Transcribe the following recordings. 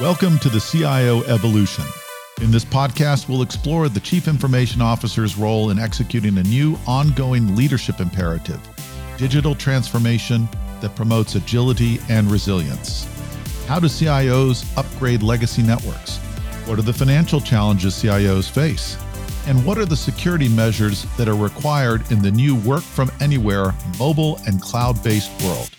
Welcome to the CIO Evolution. In this podcast, we'll explore the Chief Information Officer's role in executing a new ongoing leadership imperative digital transformation that promotes agility and resilience. How do CIOs upgrade legacy networks? What are the financial challenges CIOs face? And what are the security measures that are required in the new work from anywhere, mobile, and cloud based world?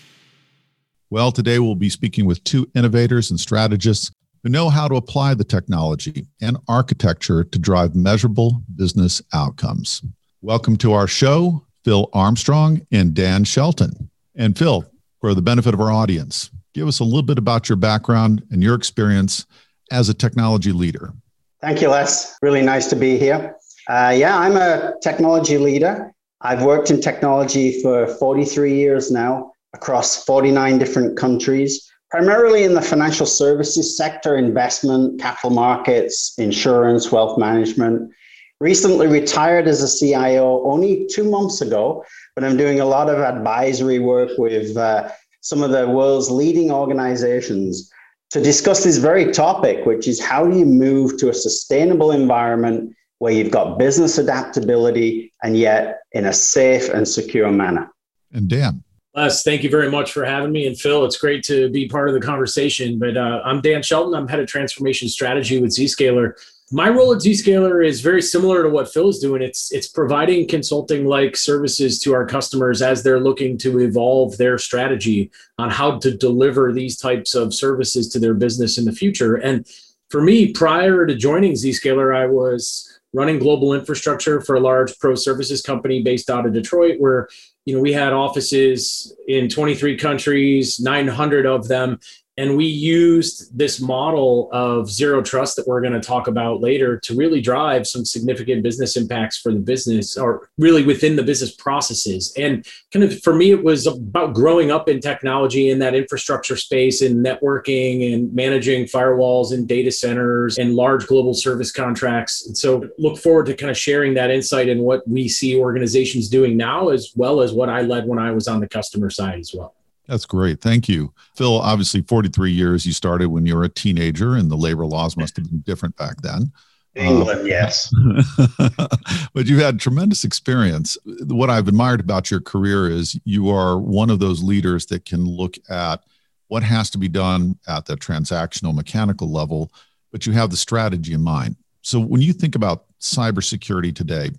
Well, today we'll be speaking with two innovators and strategists who know how to apply the technology and architecture to drive measurable business outcomes. Welcome to our show, Phil Armstrong and Dan Shelton. And Phil, for the benefit of our audience, give us a little bit about your background and your experience as a technology leader. Thank you, Les. Really nice to be here. Uh, yeah, I'm a technology leader. I've worked in technology for 43 years now across 49 different countries, primarily in the financial services sector, investment, capital markets, insurance, wealth management. Recently retired as a CIO only two months ago, but I'm doing a lot of advisory work with uh, some of the world's leading organizations to discuss this very topic, which is how do you move to a sustainable environment where you've got business adaptability and yet in a safe and secure manner. And Dan, Les, thank you very much for having me. And Phil, it's great to be part of the conversation. But uh, I'm Dan Shelton. I'm head of transformation strategy with Zscaler. My role at Zscaler is very similar to what Phil is doing. It's it's providing consulting like services to our customers as they're looking to evolve their strategy on how to deliver these types of services to their business in the future. And for me, prior to joining Zscaler, I was running global infrastructure for a large pro services company based out of Detroit, where you know we had offices in 23 countries 900 of them and we used this model of zero trust that we're going to talk about later to really drive some significant business impacts for the business or really within the business processes. And kind of for me, it was about growing up in technology in that infrastructure space and networking and managing firewalls and data centers and large global service contracts. And so look forward to kind of sharing that insight and what we see organizations doing now, as well as what I led when I was on the customer side as well. That's great. Thank you. Phil, obviously 43 years, you started when you were a teenager and the labor laws must have been different back then. England, uh, yes. but you've had tremendous experience. What I've admired about your career is you are one of those leaders that can look at what has to be done at the transactional mechanical level, but you have the strategy in mind. So when you think about cybersecurity today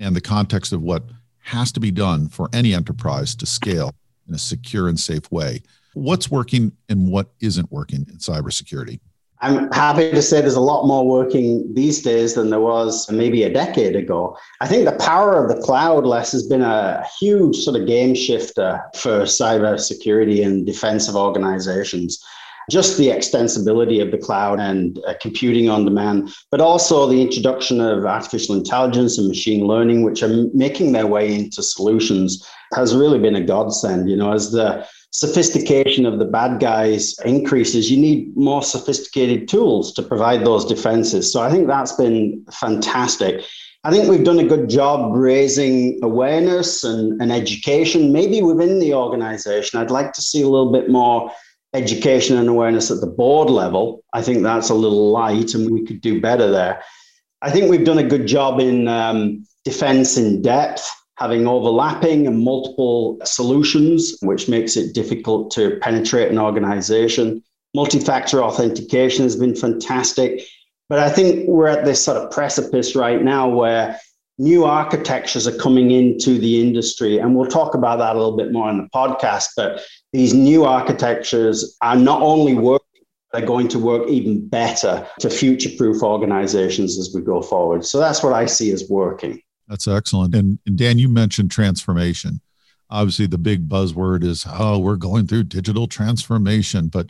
and the context of what has to be done for any enterprise to scale, in a secure and safe way. What's working and what isn't working in cybersecurity? I'm happy to say there's a lot more working these days than there was maybe a decade ago. I think the power of the cloud, Les, has been a huge sort of game shifter for cybersecurity and defensive organizations. Just the extensibility of the cloud and uh, computing on demand, but also the introduction of artificial intelligence and machine learning, which are making their way into solutions has really been a godsend. You know, as the sophistication of the bad guys increases, you need more sophisticated tools to provide those defenses. So I think that's been fantastic. I think we've done a good job raising awareness and, and education, maybe within the organization. I'd like to see a little bit more education and awareness at the board level. I think that's a little light and we could do better there. I think we've done a good job in um, defense in depth having overlapping and multiple solutions, which makes it difficult to penetrate an organization. Multi factor authentication has been fantastic. But I think we're at this sort of precipice right now where new architectures are coming into the industry. And we'll talk about that a little bit more in the podcast. But these new architectures are not only working, they're going to work even better to future proof organizations as we go forward. So that's what I see as working. That's excellent. And, and Dan, you mentioned transformation. Obviously, the big buzzword is, oh, we're going through digital transformation, but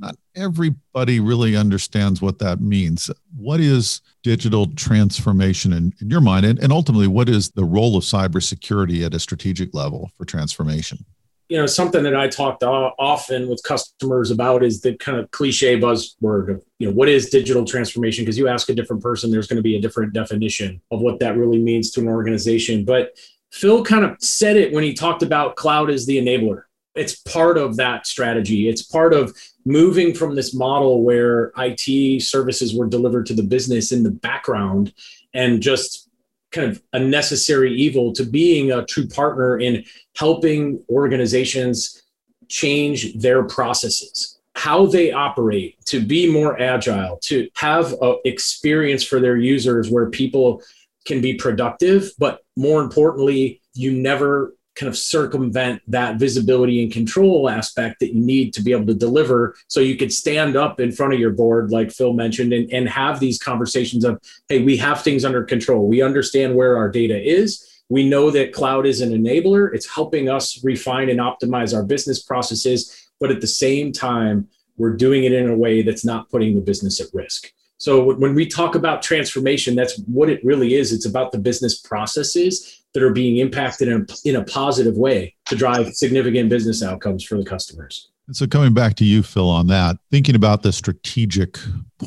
not everybody really understands what that means. What is digital transformation in, in your mind? And, and ultimately, what is the role of cybersecurity at a strategic level for transformation? You know something that i talked often with customers about is the kind of cliche buzzword of you know what is digital transformation? Because you ask a different person there's going to be a different definition of what that really means to an organization. But phil kind of said it when he talked about cloud as the enabler. It's part of that strategy. It's part of moving from this model where IT services were delivered to the business in the background and just kind of a necessary evil to being a true partner in helping organizations change their processes. How they operate to be more agile to have a experience for their users where people can be productive but more importantly you never kind of circumvent that visibility and control aspect that you need to be able to deliver so you could stand up in front of your board like phil mentioned and, and have these conversations of hey we have things under control. We understand where our data is. We know that cloud is an enabler. It's helping us refine and optimize our business processes. But at the same time we're doing it in a way that's not putting the business at risk so when we talk about transformation that's what it really is it's about the business processes that are being impacted in a, in a positive way to drive significant business outcomes for the customers. And so, coming back to you, Phil, on that, thinking about the strategic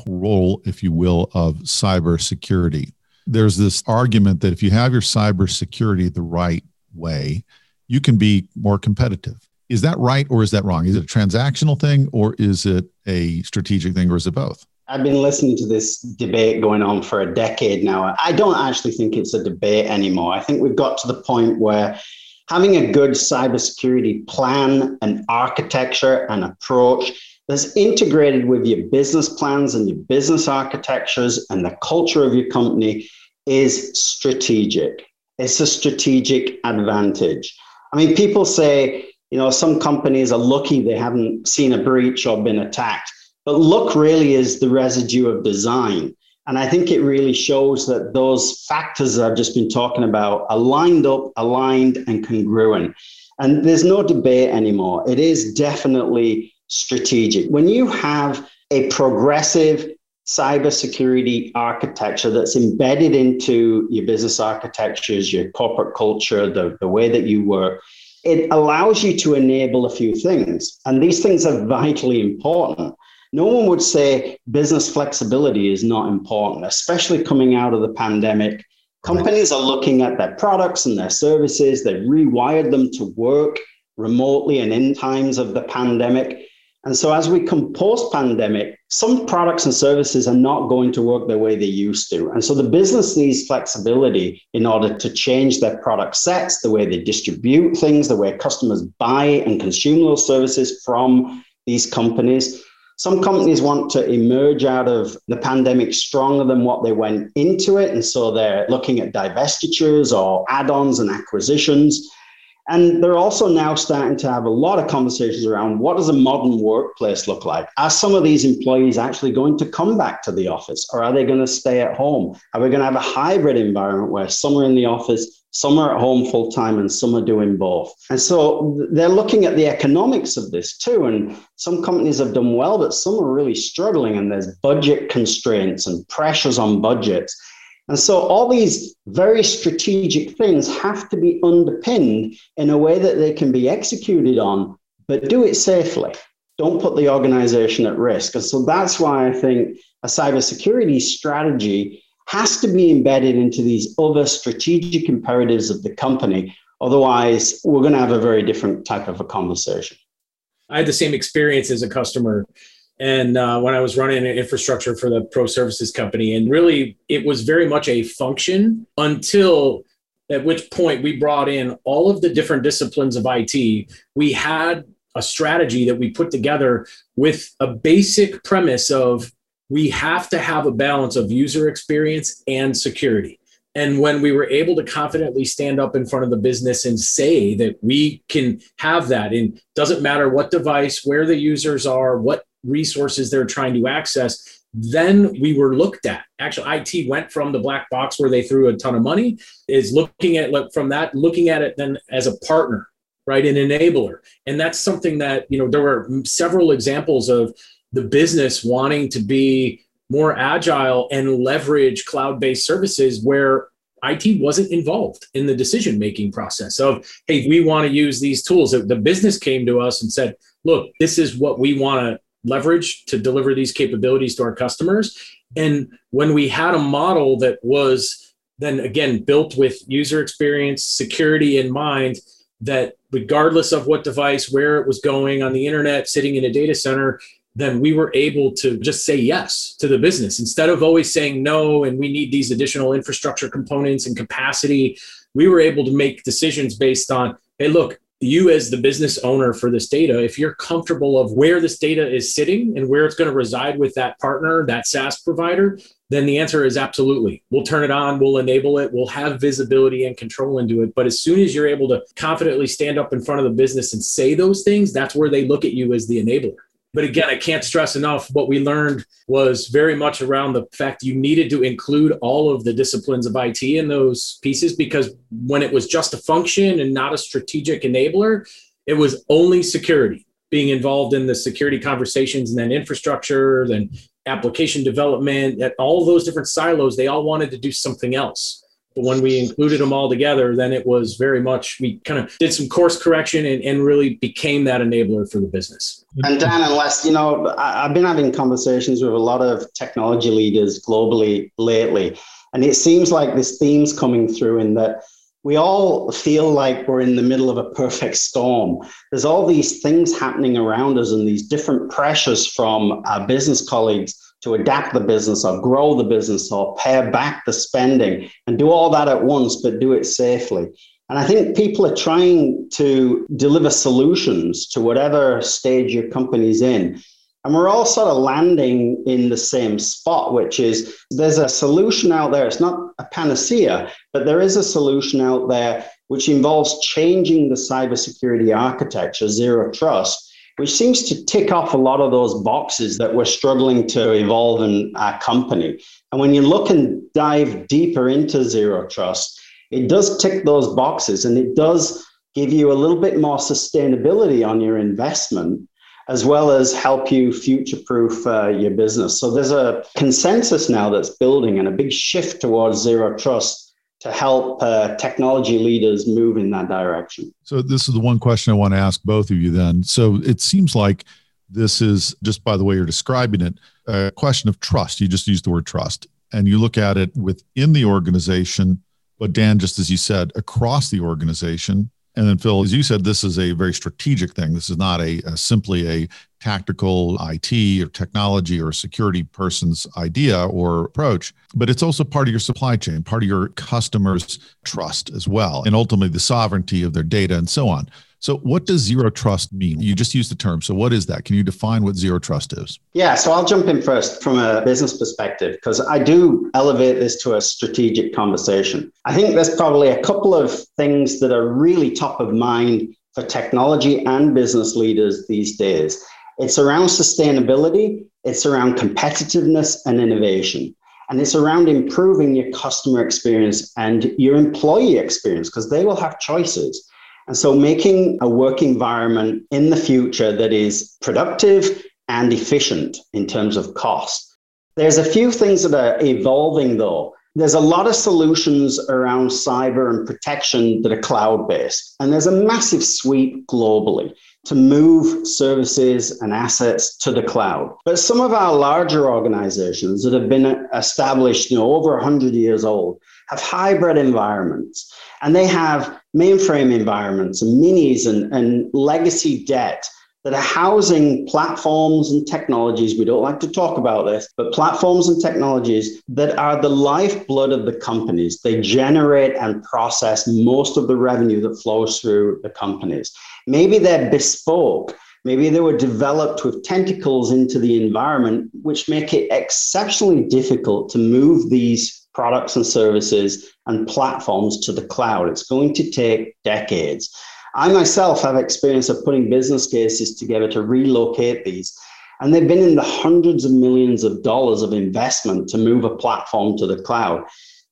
role, if you will, of cybersecurity, there's this argument that if you have your cybersecurity the right way, you can be more competitive. Is that right or is that wrong? Is it a transactional thing or is it a strategic thing or is it both? I've been listening to this debate going on for a decade now. I don't actually think it's a debate anymore. I think we've got to the point where having a good cybersecurity plan and architecture and approach that's integrated with your business plans and your business architectures and the culture of your company is strategic. It's a strategic advantage. I mean, people say, you know, some companies are lucky they haven't seen a breach or been attacked. But look really is the residue of design. And I think it really shows that those factors that I've just been talking about are lined up, aligned, and congruent. And there's no debate anymore. It is definitely strategic. When you have a progressive cybersecurity architecture that's embedded into your business architectures, your corporate culture, the, the way that you work, it allows you to enable a few things. And these things are vitally important no one would say business flexibility is not important, especially coming out of the pandemic. Companies are looking at their products and their services, they've rewired them to work remotely and in times of the pandemic. And so, as we come post pandemic, some products and services are not going to work the way they used to. And so, the business needs flexibility in order to change their product sets, the way they distribute things, the way customers buy and consume those services from these companies. Some companies want to emerge out of the pandemic stronger than what they went into it. And so they're looking at divestitures or add ons and acquisitions. And they're also now starting to have a lot of conversations around what does a modern workplace look like? Are some of these employees actually going to come back to the office or are they going to stay at home? Are we going to have a hybrid environment where some are in the office, some are at home full time, and some are doing both? And so they're looking at the economics of this too. And some companies have done well, but some are really struggling, and there's budget constraints and pressures on budgets. And so all these very strategic things have to be underpinned in a way that they can be executed on, but do it safely. Don't put the organization at risk. And so that's why I think a cybersecurity strategy has to be embedded into these other strategic imperatives of the company. Otherwise, we're going to have a very different type of a conversation. I had the same experience as a customer and uh, when I was running an infrastructure for the pro services company, and really it was very much a function until at which point we brought in all of the different disciplines of IT. We had a strategy that we put together with a basic premise of we have to have a balance of user experience and security. And when we were able to confidently stand up in front of the business and say that we can have that, and doesn't matter what device, where the users are, what resources they're trying to access, then we were looked at. Actually, IT went from the black box where they threw a ton of money, is looking at look, from that, looking at it then as a partner, right? An enabler. And that's something that, you know, there were several examples of the business wanting to be more agile and leverage cloud-based services where IT wasn't involved in the decision making process of, hey, we want to use these tools. The business came to us and said, look, this is what we want to leverage to deliver these capabilities to our customers. And when we had a model that was then again built with user experience, security in mind, that regardless of what device, where it was going on the internet, sitting in a data center, then we were able to just say yes to the business instead of always saying no and we need these additional infrastructure components and capacity. We were able to make decisions based on, hey, look, you as the business owner for this data, if you're comfortable of where this data is sitting and where it's going to reside with that partner, that SaaS provider, then the answer is absolutely. We'll turn it on, we'll enable it, we'll have visibility and control into it. But as soon as you're able to confidently stand up in front of the business and say those things, that's where they look at you as the enabler. But again, I can't stress enough what we learned was very much around the fact you needed to include all of the disciplines of IT in those pieces because when it was just a function and not a strategic enabler, it was only security being involved in the security conversations and then infrastructure, then application development, at all those different silos, they all wanted to do something else. But when we included them all together, then it was very much, we kind of did some course correction and, and really became that enabler for the business. And Dan and Les, you know, I've been having conversations with a lot of technology leaders globally lately. And it seems like this theme's coming through in that we all feel like we're in the middle of a perfect storm. There's all these things happening around us and these different pressures from our business colleagues to adapt the business or grow the business or pare back the spending and do all that at once, but do it safely. And I think people are trying to deliver solutions to whatever stage your company's in. And we're all sort of landing in the same spot, which is there's a solution out there. It's not a panacea, but there is a solution out there which involves changing the cybersecurity architecture, zero trust, which seems to tick off a lot of those boxes that we're struggling to evolve in our company. And when you look and dive deeper into zero trust, it does tick those boxes and it does give you a little bit more sustainability on your investment as well as help you future proof uh, your business. So there's a consensus now that's building and a big shift towards zero trust to help uh, technology leaders move in that direction. So, this is the one question I want to ask both of you then. So, it seems like this is just by the way you're describing it, a question of trust. You just used the word trust, and you look at it within the organization, but Dan, just as you said, across the organization. And then Phil, as you said, this is a very strategic thing. This is not a, a simply a tactical IT or technology or security person's idea or approach, but it's also part of your supply chain, part of your customers' trust as well, and ultimately the sovereignty of their data and so on. So, what does zero trust mean? You just used the term. So, what is that? Can you define what zero trust is? Yeah, so I'll jump in first from a business perspective because I do elevate this to a strategic conversation. I think there's probably a couple of things that are really top of mind for technology and business leaders these days. It's around sustainability, it's around competitiveness and innovation. And it's around improving your customer experience and your employee experience because they will have choices. And so making a work environment in the future that is productive and efficient in terms of cost. There's a few things that are evolving though. There's a lot of solutions around cyber and protection that are cloud based, and there's a massive sweep globally to move services and assets to the cloud. But some of our larger organizations that have been established, you know, over 100 years old, have hybrid environments and they have mainframe environments and minis and, and legacy debt that are housing platforms and technologies. We don't like to talk about this, but platforms and technologies that are the lifeblood of the companies. They generate and process most of the revenue that flows through the companies. Maybe they're bespoke. Maybe they were developed with tentacles into the environment, which make it exceptionally difficult to move these products and services and platforms to the cloud. It's going to take decades. I myself have experience of putting business cases together to relocate these. And they've been in the hundreds of millions of dollars of investment to move a platform to the cloud.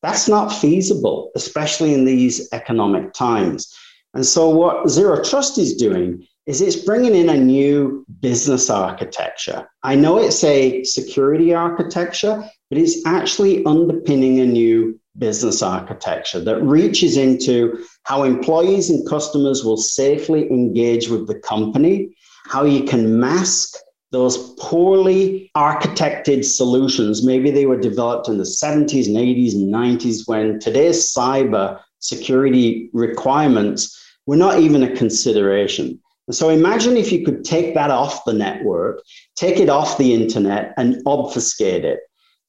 That's not feasible, especially in these economic times. And so, what Zero Trust is doing is it's bringing in a new business architecture. I know it's a security architecture, but it's actually underpinning a new business architecture that reaches into how employees and customers will safely engage with the company, how you can mask those poorly architected solutions. Maybe they were developed in the 70s and 80s and 90s when today's cyber security requirements were not even a consideration. And so imagine if you could take that off the network, take it off the internet and obfuscate it,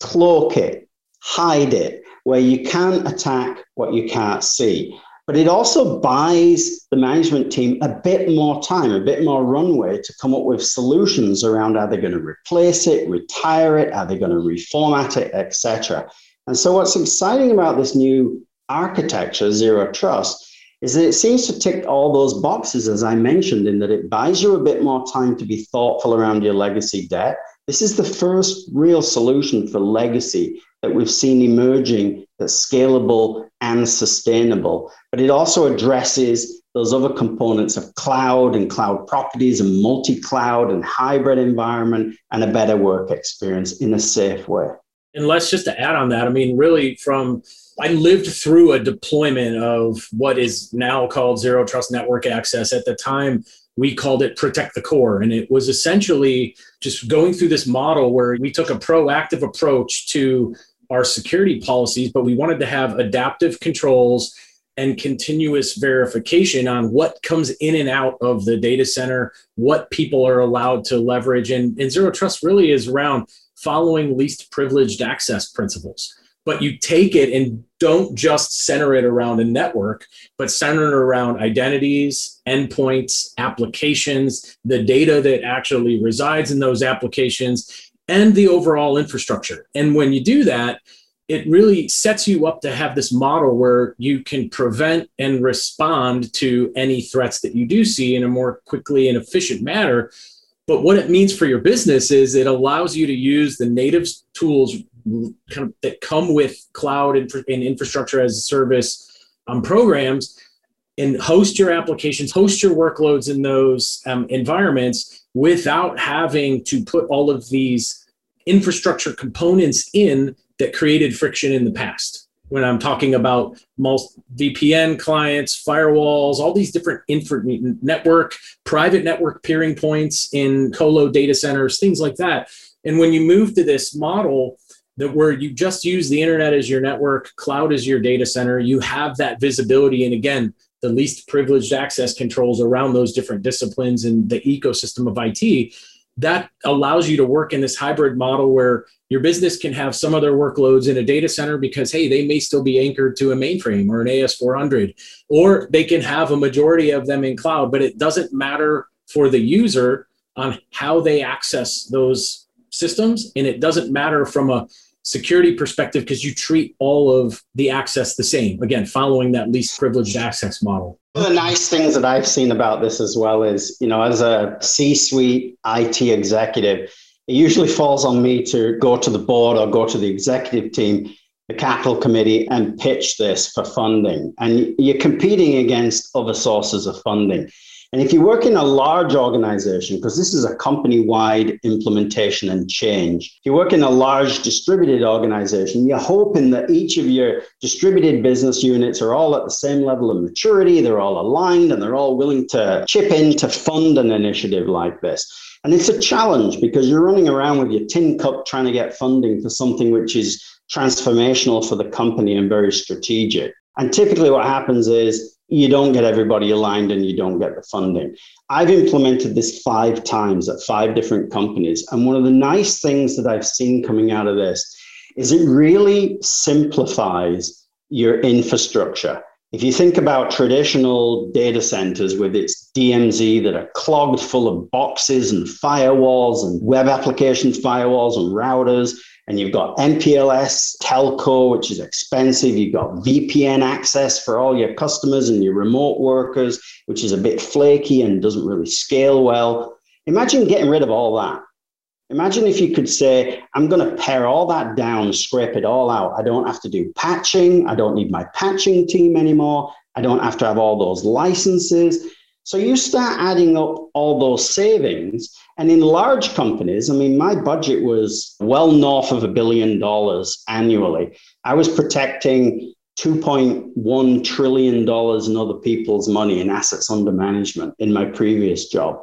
cloak it, hide it, where you can't attack what you can't see. But it also buys the management team a bit more time, a bit more runway to come up with solutions around are they going to replace it, retire it, are they going to reformat it, etc. And so what's exciting about this new architecture, zero trust, is that it seems to tick all those boxes, as I mentioned, in that it buys you a bit more time to be thoughtful around your legacy debt. This is the first real solution for legacy that we've seen emerging that's scalable and sustainable. But it also addresses those other components of cloud and cloud properties and multi cloud and hybrid environment and a better work experience in a safe way. And Les just to add on that, I mean, really, from I lived through a deployment of what is now called zero trust network access. At the time, we called it protect the core. And it was essentially just going through this model where we took a proactive approach to our security policies, but we wanted to have adaptive controls and continuous verification on what comes in and out of the data center, what people are allowed to leverage. And, and zero trust really is around following least privileged access principles. But you take it and don't just center it around a network, but center it around identities, endpoints, applications, the data that actually resides in those applications, and the overall infrastructure. And when you do that, it really sets you up to have this model where you can prevent and respond to any threats that you do see in a more quickly and efficient manner. But what it means for your business is it allows you to use the native tools kind of that come with cloud and, infrastructure as a service um, programs and host your applications, host your workloads in those um, environments without having to put all of these infrastructure components in that created friction in the past. When I'm talking about VPN clients, firewalls, all these different infra- network, private network peering points in colo data centers, things like that. And when you move to this model that where you just use the internet as your network, cloud as your data center, you have that visibility. And again, the least privileged access controls around those different disciplines and the ecosystem of IT that allows you to work in this hybrid model where your business can have some of their workloads in a data center because hey they may still be anchored to a mainframe or an as400 or they can have a majority of them in cloud but it doesn't matter for the user on how they access those systems and it doesn't matter from a security perspective because you treat all of the access the same again following that least privileged access model one of the nice things that I've seen about this as well is, you know, as a C suite IT executive, it usually falls on me to go to the board or go to the executive team, the capital committee, and pitch this for funding. And you're competing against other sources of funding. And if you work in a large organization, because this is a company wide implementation and change, if you work in a large distributed organization, you're hoping that each of your distributed business units are all at the same level of maturity, they're all aligned, and they're all willing to chip in to fund an initiative like this. And it's a challenge because you're running around with your tin cup trying to get funding for something which is transformational for the company and very strategic. And typically, what happens is you don't get everybody aligned and you don't get the funding. I've implemented this five times at five different companies. And one of the nice things that I've seen coming out of this is it really simplifies your infrastructure. If you think about traditional data centers with its DMZ that are clogged full of boxes and firewalls and web application firewalls and routers, and you've got MPLS telco, which is expensive. You've got VPN access for all your customers and your remote workers, which is a bit flaky and doesn't really scale well. Imagine getting rid of all that. Imagine if you could say, I'm going to pare all that down, scrape it all out. I don't have to do patching. I don't need my patching team anymore. I don't have to have all those licenses. So you start adding up all those savings. And in large companies, I mean, my budget was well north of a billion dollars annually. I was protecting $2.1 trillion in other people's money and assets under management in my previous job.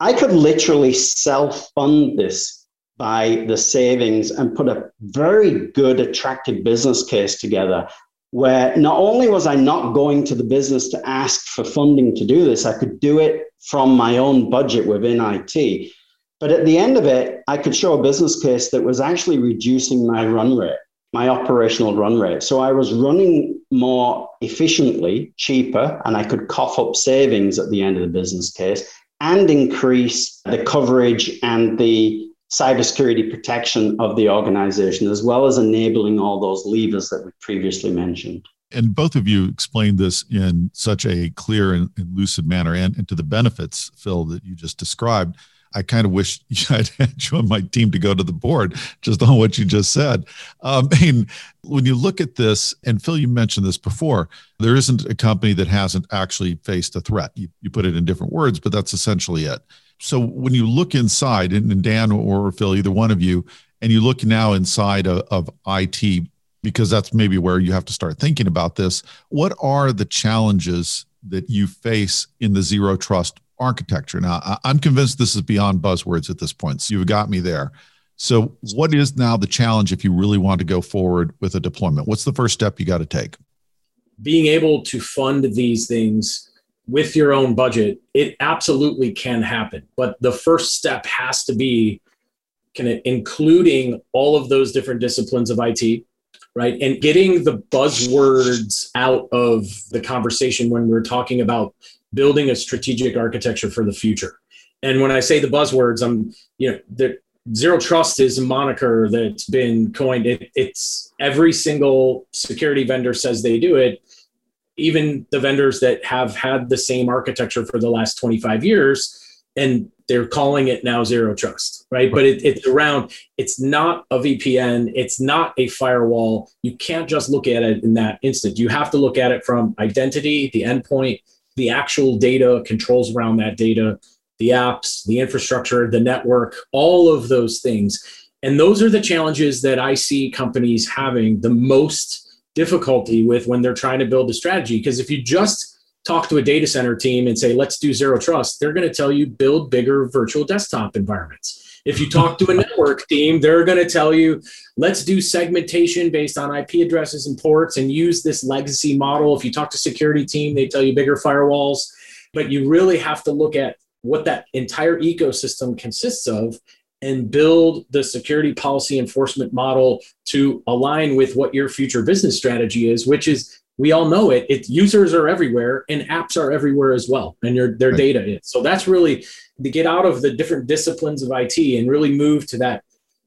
I could literally self fund this by the savings and put a very good, attractive business case together where not only was I not going to the business to ask for funding to do this, I could do it from my own budget within IT. But at the end of it, I could show a business case that was actually reducing my run rate, my operational run rate. So I was running more efficiently, cheaper, and I could cough up savings at the end of the business case and increase the coverage and the cybersecurity protection of the organization, as well as enabling all those levers that we previously mentioned. And both of you explained this in such a clear and, and lucid manner, and, and to the benefits, Phil, that you just described. I kind of wish I'd joined my team to go to the board just on what you just said. Um, I mean, when you look at this, and Phil, you mentioned this before, there isn't a company that hasn't actually faced a threat. You, you put it in different words, but that's essentially it. So when you look inside, and Dan or Phil, either one of you, and you look now inside of, of IT, because that's maybe where you have to start thinking about this. What are the challenges that you face in the zero trust architecture? Now, I'm convinced this is beyond buzzwords at this point. So you've got me there. So, what is now the challenge if you really want to go forward with a deployment? What's the first step you got to take? Being able to fund these things with your own budget, it absolutely can happen. But the first step has to be including all of those different disciplines of IT, right? And getting the buzzwords out of the conversation when we're talking about building a strategic architecture for the future. And when I say the buzzwords, I'm, you know, the zero trust is a moniker that's been coined. It, it's every single security vendor says they do it even the vendors that have had the same architecture for the last 25 years and they're calling it now zero trust right? But it, it's around it's not a vpn it's not a firewall. You can't just look at it in that instant. You have to look at it from identity the endpoint the actual data controls around that data the apps the infrastructure the network all of those things. And those are the challenges that i see companies having the most difficulty with when they're trying to build a strategy. Because if you just talk to a data center team and say, let's do zero trust, they're going to tell you build bigger virtual desktop environments. If you talk to a network team, they're going to tell you, let's do segmentation based on IP addresses and ports and use this legacy model. If you talk to security team, they tell you bigger firewalls. But you really have to look at what that entire ecosystem consists of and build the security policy enforcement model to align with what your future business strategy is, which is we all know it. It users are everywhere and apps are everywhere as well, and your their right. data is. So that's really to get out of the different disciplines of IT and really move to that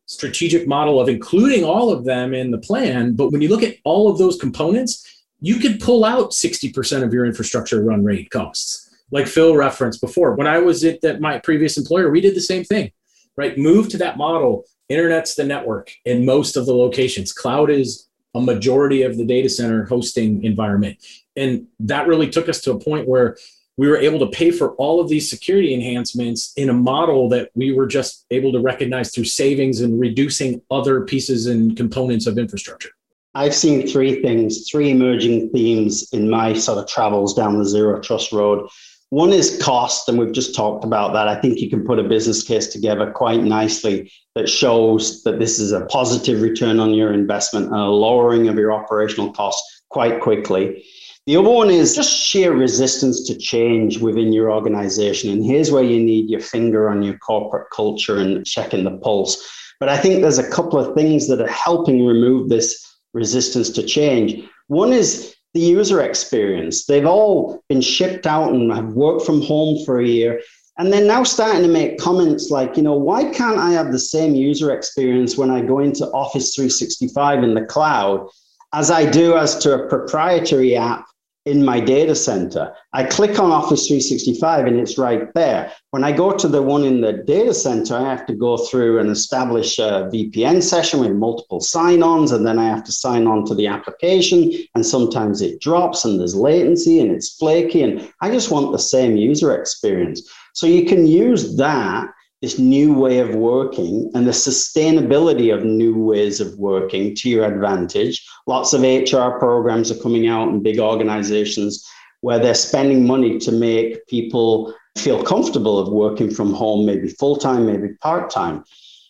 strategic model of including all of them in the plan. But when you look at all of those components, you could pull out 60% of your infrastructure run rate costs. Like Phil referenced before, when I was at my previous employer, we did the same thing right? Move to that model. Internet's the network in most of the locations. Cloud is a majority of the data center hosting environment. And that really took us to a point where we were able to pay for all of these security enhancements in a model that we were just able to recognize through savings and reducing other pieces and components of infrastructure. I've seen three things, three emerging themes in my sort of travels down the zero trust road. One is cost, and we've just talked about that. I think you can put a business case together quite nicely that shows that this is a positive return on your investment and a lowering of your operational costs quite quickly. The other one is just sheer resistance to change within your organization. And here's where you need your finger on your corporate culture and checking the pulse. But I think there's a couple of things that are helping remove this resistance to change. One is the user experience. They've all been shipped out and have worked from home for a year. And they're now starting to make comments like, you know, why can't I have the same user experience when I go into Office 365 in the cloud as I do as to a proprietary app in my data center. I click on Office 365 and it's right there. When I go to the one in the data center, I have to go through and establish a VPN session with multiple sign ons, and then I have to sign on to the application. And sometimes it drops and there's latency and it's flaky. And I just want the same user experience. So you can use that this new way of working and the sustainability of new ways of working to your advantage. Lots of HR programs are coming out in big organizations where they're spending money to make people feel comfortable of working from home, maybe full time, maybe part time.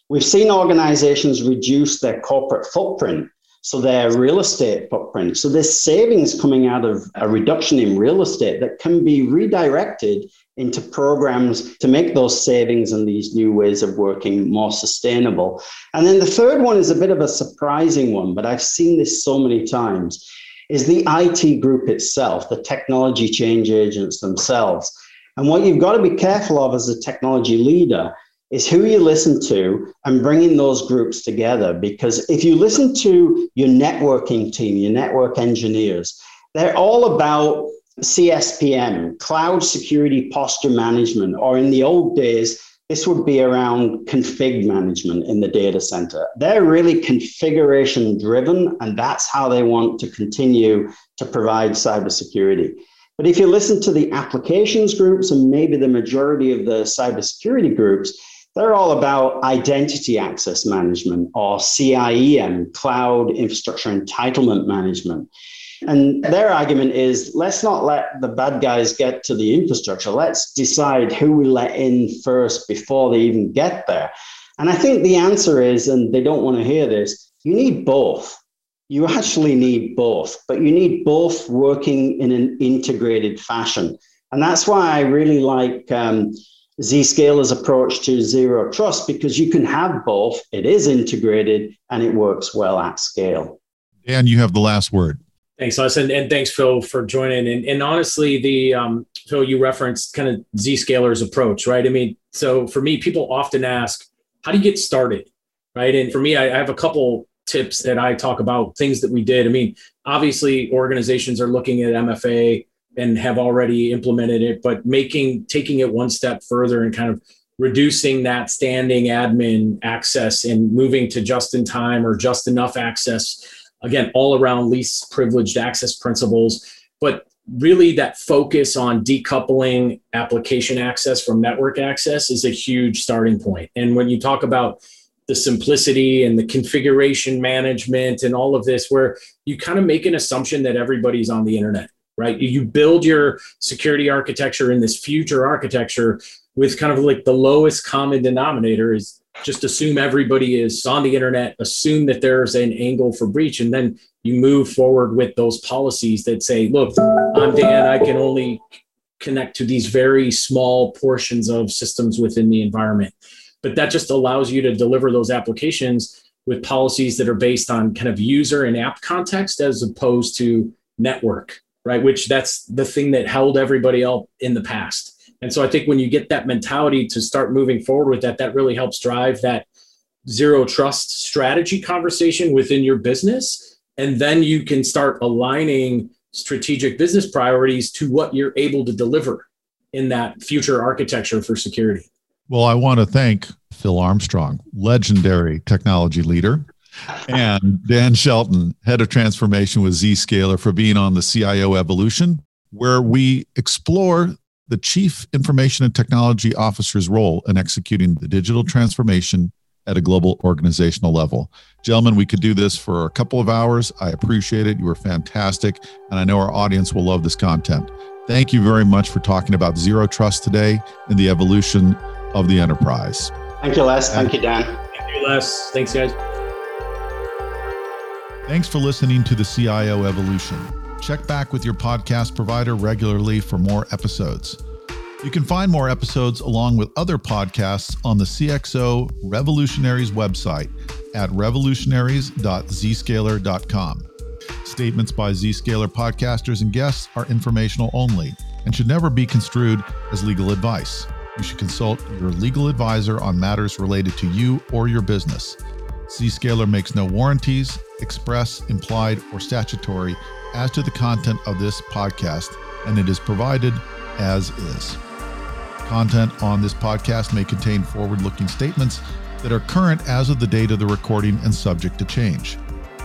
We've seen organizations reduce their corporate footprint so their real estate footprint. So there's savings coming out of a reduction in real estate that can be redirected into programs to make those savings and these new ways of working more sustainable. And then the third one is a bit of a surprising one, but I've seen this so many times, is the IT group itself, the technology change agents themselves. And what you've got to be careful of as a technology leader is who you listen to and bringing those groups together. Because if you listen to your networking team, your network engineers, they're all about CSPM, cloud security posture management, or in the old days, this would be around config management in the data center. They're really configuration driven, and that's how they want to continue to provide cybersecurity. But if you listen to the applications groups and maybe the majority of the cybersecurity groups, they're all about identity access management or CIEM, cloud infrastructure entitlement management. And their argument is let's not let the bad guys get to the infrastructure. Let's decide who we let in first before they even get there. And I think the answer is, and they don't want to hear this, you need both. You actually need both, but you need both working in an integrated fashion. And that's why I really like um, Zscaler's approach to zero trust because you can have both. It is integrated and it works well at scale. Dan, you have the last word. Thanks, Les, and, and thanks, Phil, for joining. And, and honestly, the um, Phil, you referenced kind of Zscaler's approach, right? I mean, so for me, people often ask, how do you get started, right? And for me, I, I have a couple tips that I talk about, things that we did. I mean, obviously, organizations are looking at MFA and have already implemented it, but making taking it one step further and kind of reducing that standing admin access and moving to just in time or just enough access. Again, all around least privileged access principles, but really that focus on decoupling application access from network access is a huge starting point. And when you talk about the simplicity and the configuration management and all of this, where you kind of make an assumption that everybody's on the internet right? You build your security architecture in this future architecture with kind of like the lowest common denominator is just assume everybody is on the internet, assume that there's an angle for breach, and then you move forward with those policies that say, look, I'm Dan, I can only connect to these very small portions of systems within the environment. But that just allows you to deliver those applications with policies that are based on kind of user and app context as opposed to network right? Which that's the thing that held everybody else in the past. And so I think when you get that mentality to start moving forward with that, that really helps drive that zero trust strategy conversation within your business. And then you can start aligning strategic business priorities to what you're able to deliver in that future architecture for security. Well, I want to thank Phil Armstrong, legendary technology leader, and Dan Shelton, head of transformation with Zscaler, for being on the CIO Evolution, where we explore the chief information and technology officer's role in executing the digital transformation at a global organizational level. Gentlemen, we could do this for a couple of hours. I appreciate it. You were fantastic. And I know our audience will love this content. Thank you very much for talking about zero trust today and the evolution of the enterprise. Thank you, Les. Thank you, Dan. Thank you, Les. Thanks, guys. Thanks for listening to the CIO Evolution. Check back with your podcast provider regularly for more episodes. You can find more episodes along with other podcasts on the CXO Revolutionaries website at revolutionaries.zscaler.com. Statements by Zscaler podcasters and guests are informational only and should never be construed as legal advice. You should consult your legal advisor on matters related to you or your business. Zscaler makes no warranties, express, implied, or statutory as to the content of this podcast, and it is provided as is. Content on this podcast may contain forward looking statements that are current as of the date of the recording and subject to change.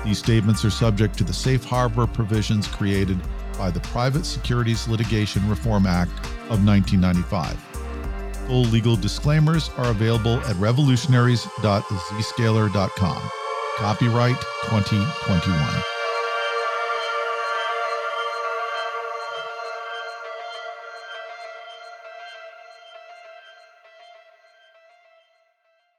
These statements are subject to the safe harbor provisions created by the Private Securities Litigation Reform Act of 1995. Full legal disclaimers are available at revolutionaries.zscaler.com. Copyright 2021.